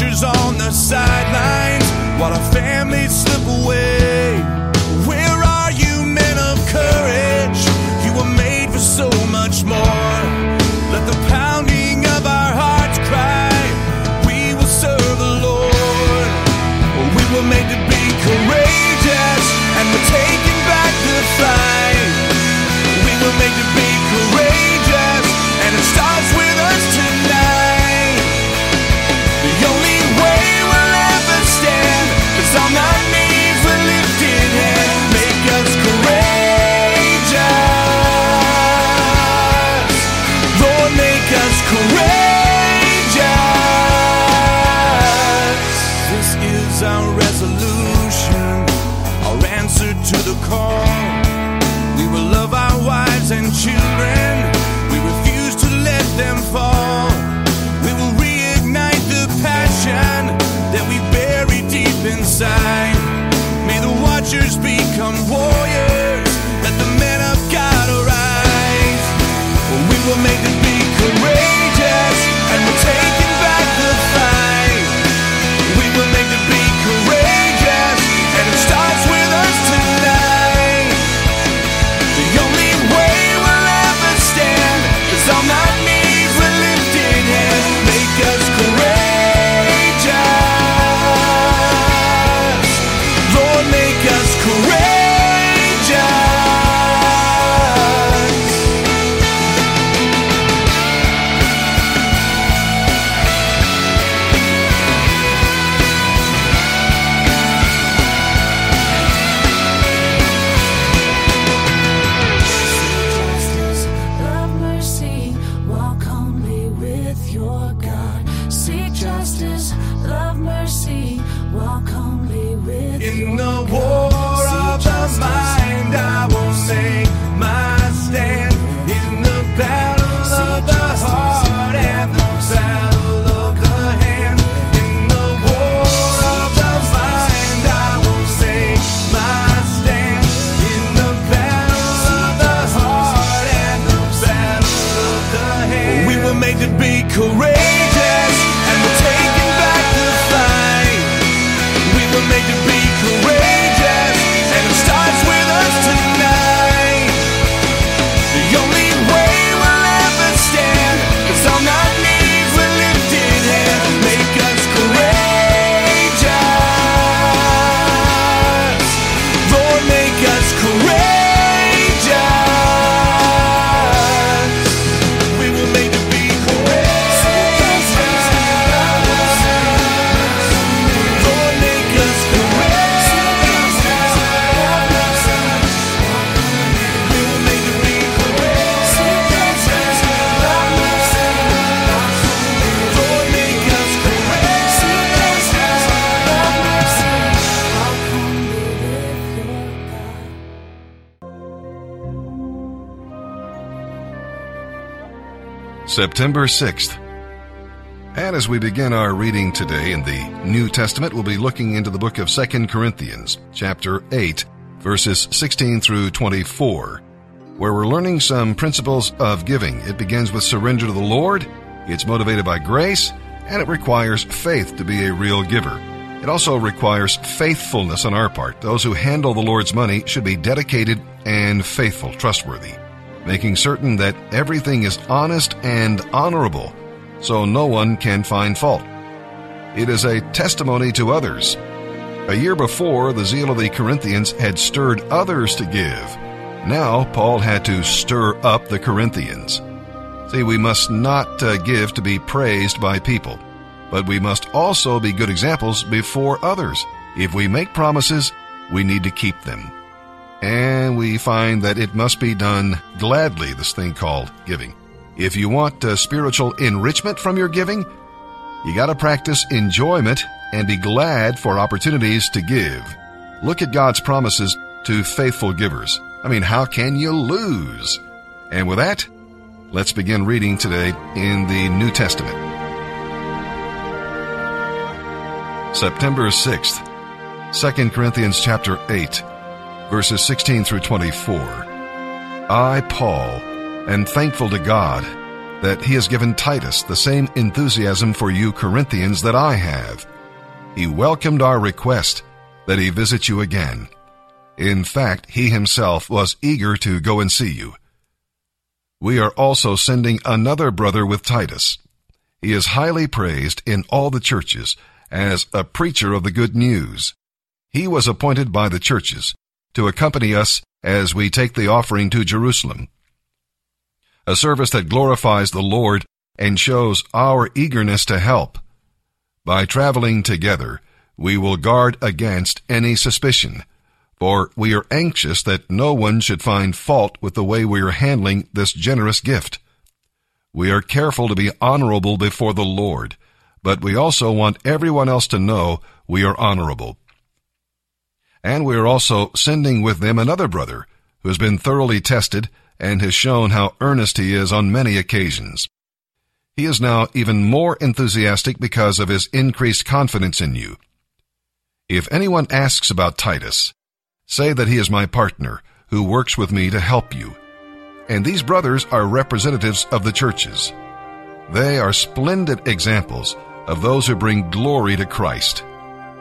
We're on the sidelines while our families slip away. Where are you, men of courage? You were made for so much more. Made to be courageous, September 6th. And as we begin our reading today in the New Testament, we'll be looking into the book of 2 Corinthians, chapter 8, verses 16 through 24, where we're learning some principles of giving. It begins with surrender to the Lord, it's motivated by grace, and it requires faith to be a real giver. It also requires faithfulness on our part. Those who handle the Lord's money should be dedicated and faithful, trustworthy, making certain that everything is honest and honorable, so no one can find fault. It is a testimony to others. A year before, the zeal of the Corinthians had stirred others to give. Now, Paul had to stir up the Corinthians. See, we must not uh, give to be praised by people, but we must also be good examples before others. If we make promises, we need to keep them. And we find that it must be done gladly, this thing called giving. If you want uh, spiritual enrichment from your giving, You got to practice enjoyment and be glad for opportunities to give. Look at God's promises to faithful givers. I mean, how can you lose? And with that, let's begin reading today in the New Testament. September 6th, 2 Corinthians chapter 8, verses 16 through 24. I, Paul, am thankful to God that he has given Titus the same enthusiasm for you Corinthians that I have. He welcomed our request that he visit you again. In fact, he himself was eager to go and see you. We are also sending another brother with Titus. He is highly praised in all the churches as a preacher of the good news. He was appointed by the churches to accompany us as we take the offering to Jerusalem. A service that glorifies the Lord and shows our eagerness to help. By traveling together, we will guard against any suspicion, for we are anxious that no one should find fault with the way we are handling this generous gift. We are careful to be honorable before the Lord, but we also want everyone else to know we are honorable. And we are also sending with them another brother who has been thoroughly tested and has shown how earnest he is on many occasions. He is now even more enthusiastic because of his increased confidence in you. If anyone asks about Titus, say that he is my partner who works with me to help you. And these brothers are representatives of the churches. They are splendid examples of those who bring glory to Christ.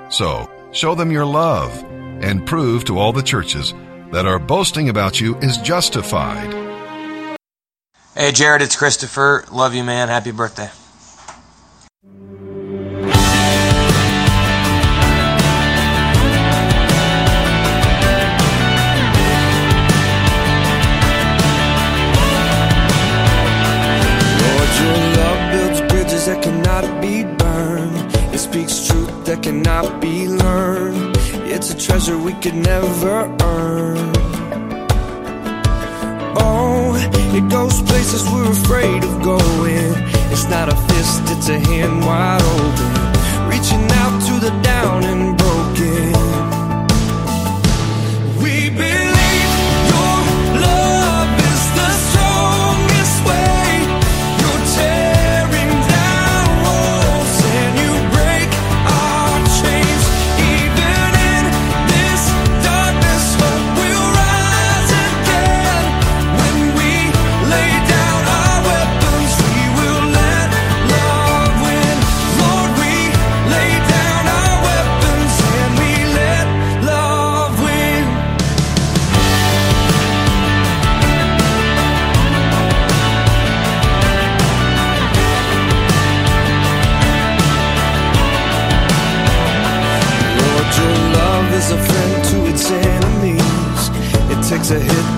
So, show them your love and prove to all the churches that our boasting about you is justified. Hey, Jared, it's Christopher. Love you, man. Happy birthday. Lord, your love builds bridges that cannot be a treasure we could never earn. Oh, it goes places we're afraid of going. It's not a fist, it's a hand wide open. Reaching out to the down and A hit,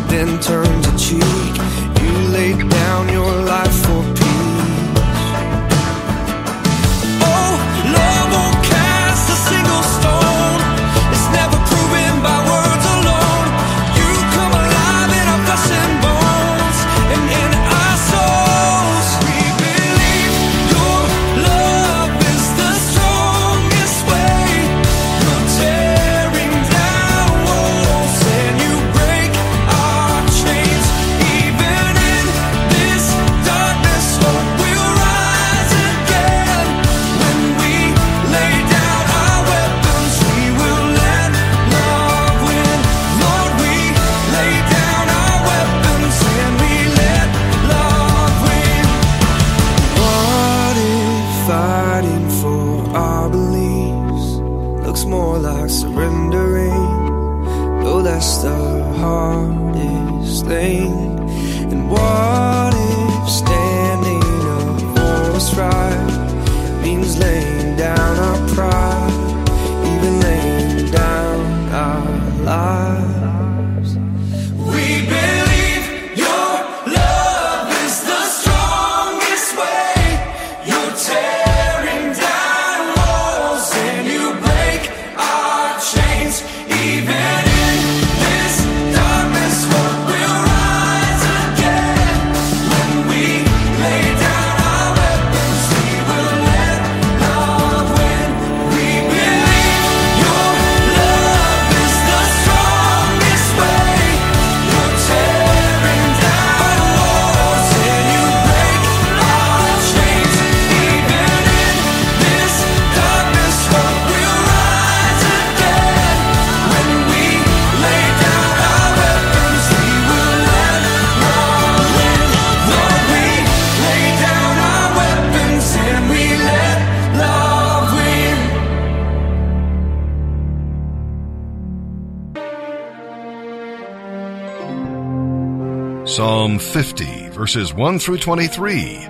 Psalm 50, verses 1 through 23.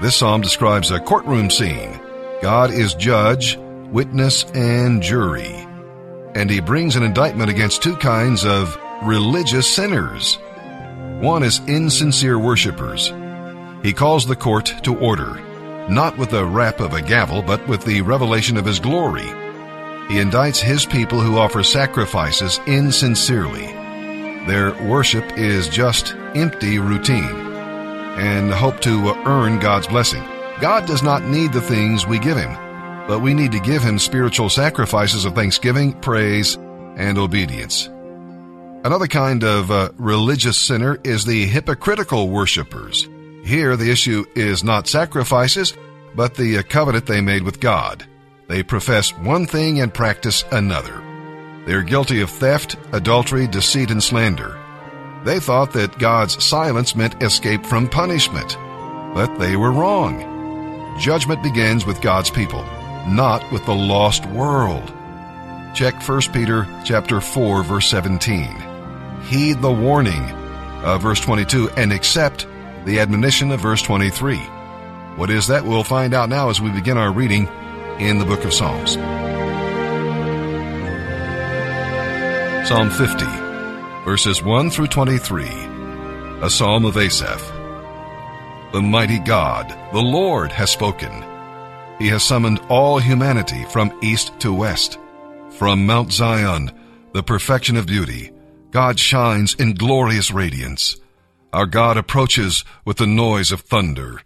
This psalm describes a courtroom scene. God is judge, witness, and jury. And he brings an indictment against two kinds of religious sinners. One is insincere worshippers. He calls the court to order, not with the rap of a gavel, but with the revelation of his glory. He indicts his people who offer sacrifices insincerely. Their worship is just empty routine and hope to earn God's blessing. God does not need the things we give him, but we need to give him spiritual sacrifices of thanksgiving, praise, and obedience. Another kind of uh, religious sinner is the hypocritical worshippers. Here, the issue is not sacrifices, but the uh, covenant they made with God. They profess one thing and practice another. They are guilty of theft, adultery, deceit, and slander. They thought that God's silence meant escape from punishment, but they were wrong. Judgment begins with God's people, not with the lost world. Check 1 Peter chapter 4 verse 17. Heed the warning of verse 22 and accept the admonition of verse 23. What is that? We'll find out now as we begin our reading in the book of Psalms. Psalm 50, verses 1 through 23, a psalm of Asaph. The mighty God, the Lord, has spoken. He has summoned all humanity from east to west. From Mount Zion, the perfection of beauty, God shines in glorious radiance. Our God approaches with the noise of thunder.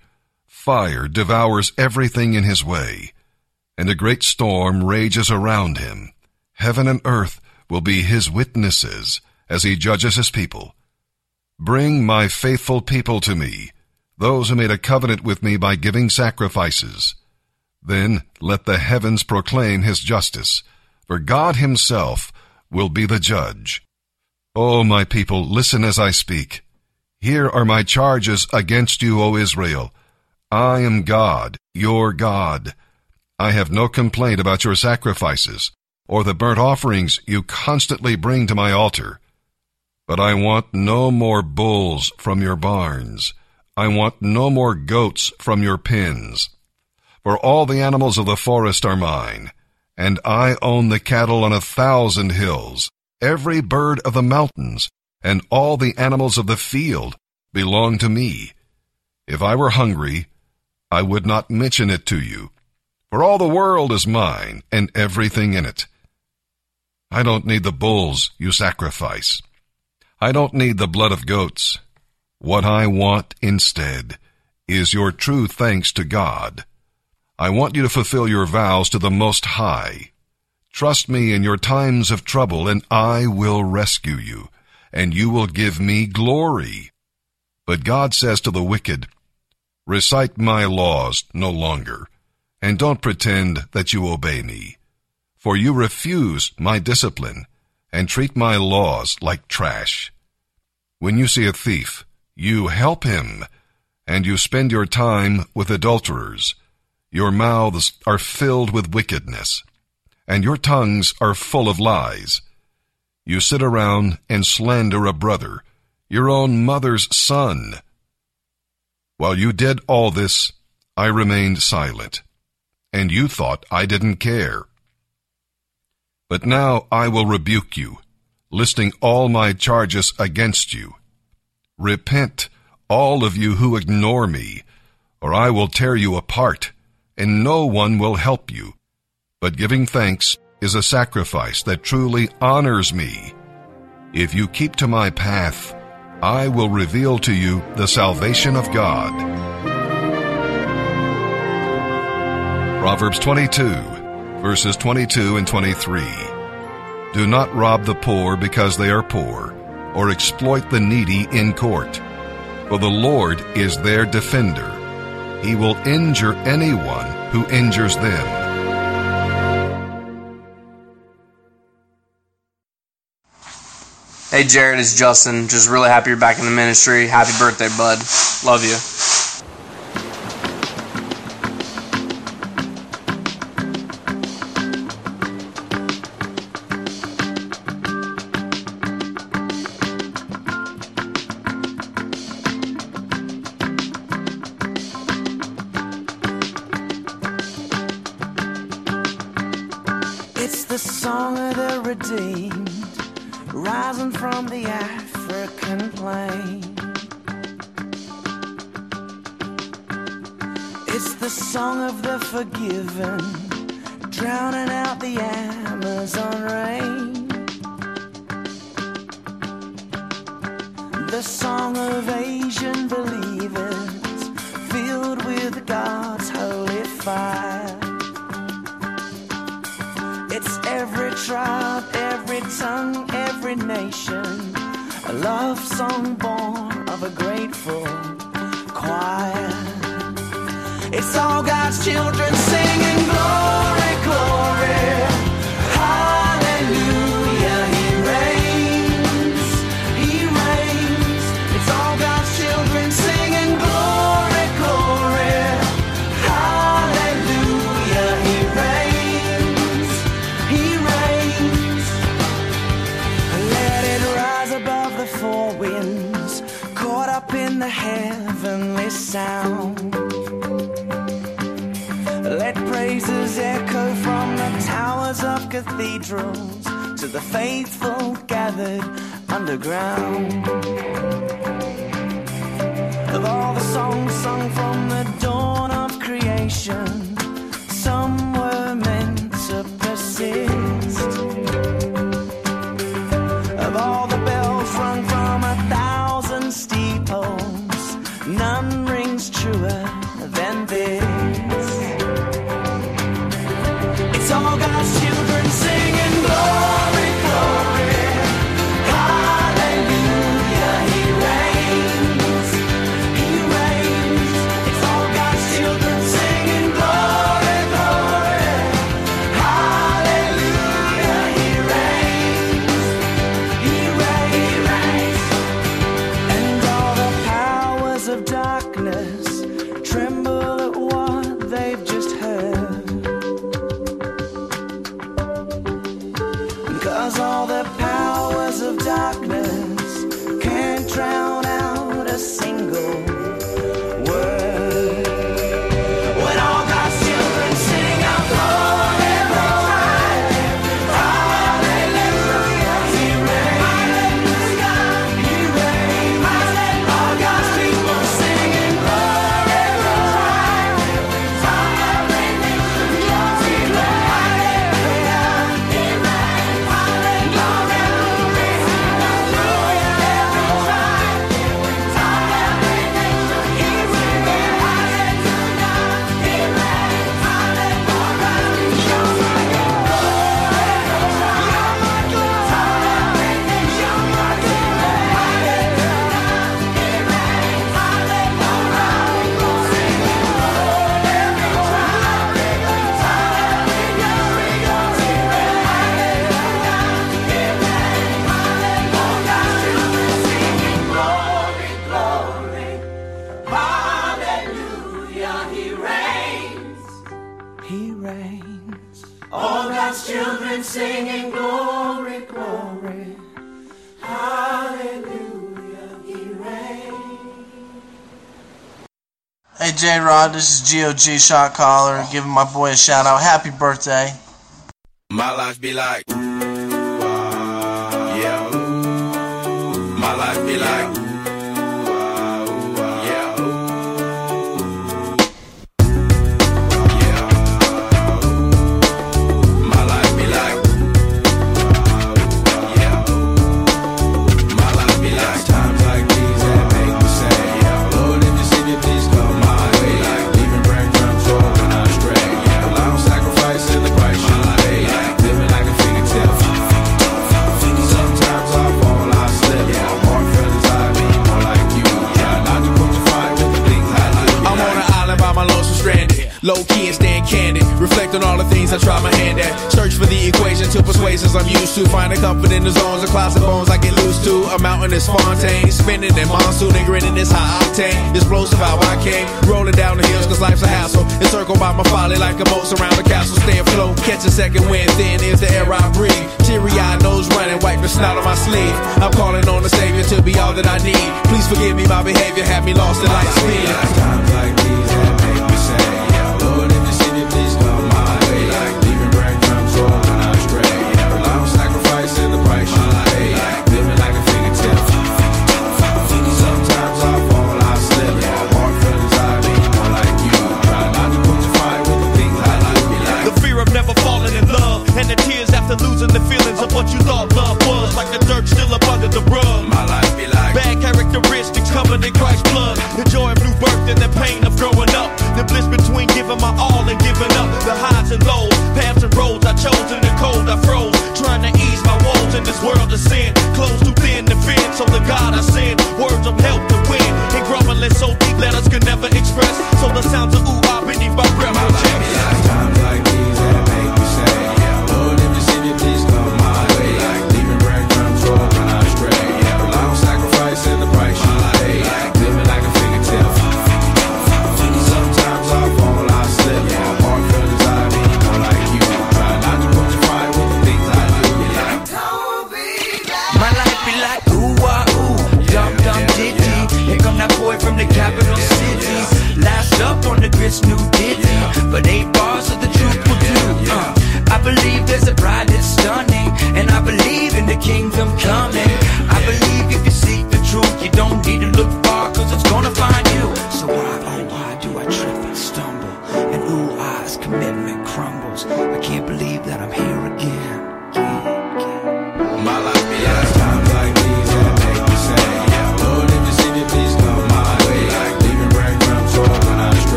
Fire devours everything in his way, and a great storm rages around him. Heaven and earth will be his witnesses as he judges his people. Bring my faithful people to me, those who made a covenant with me by giving sacrifices. Then let the heavens proclaim his justice, for God himself will be the judge. O my people, listen as I speak. Here are my charges against you, O Israel. I am God, your God. I have no complaint about your sacrifices or the burnt offerings you constantly bring to my altar. But I want no more bulls from your barns. I want no more goats from your pens. For all the animals of the forest are mine, and I own the cattle on a thousand hills. Every bird of the mountains and all the animals of the field belong to me. If I were hungry, I would not mention it to you, for all the world is mine and everything in it. I don't need the bulls you sacrifice. I don't need the blood of goats. What I want instead is your true thanks to God. I want you to fulfill your vows to the Most High. Trust me in your times of trouble, and I will rescue you, and you will give me glory. But God says to the wicked, Recite my laws no longer, and don't pretend that you obey me for you refuse my discipline and treat my laws like trash. When you see a thief, you help him, and you spend your time with adulterers. Your mouths are filled with wickedness, and your tongues are full of lies. You sit around and slander a brother, your own mother's son. While you did all this, I remained silent, and you thought I didn't care. But now I will rebuke you, listing all my charges against you. Repent, all of you who ignore me, or I will tear you apart, and no one will help you. But giving thanks is a sacrifice that truly honors me. If you keep to my path, I will reveal to you the salvation of God. Proverbs 22 verses 22 and 23. Do not rob the poor because they are poor, or exploit the needy in court. For the Lord is their defender. He will injure anyone who injures them. Hey Jared, it's Justin. Just really happy you're back in the ministry. Happy birthday, bud. Love you. The song of Asian believers, filled with God's holy fire. It's every tribe, every tongue, every nation. A love song born of a grateful choir. It's all God's children singing glory, four winds, caught up in the heavenly sound. Let praises echo from the towers of cathedrals to the faithful gathered underground. Of all the songs sung from the dawn of creation, J Rod, this is GOG Shot Caller, giving my boy a shout out. Happy birthday. My life be like, monsoon and grinning is high octane. Explosive how I came. Rolling down the hills cause life's a hassle. Encircled by my folly like a moat around the castle. Stay afloat. Catch a second wind. Thin is the air I breathe. Teary eyed nose running. Wipe the snout on my sleeve. I'm calling on the Savior to be all that I need. Please forgive me my behavior. Had me lost in light speed. Times like these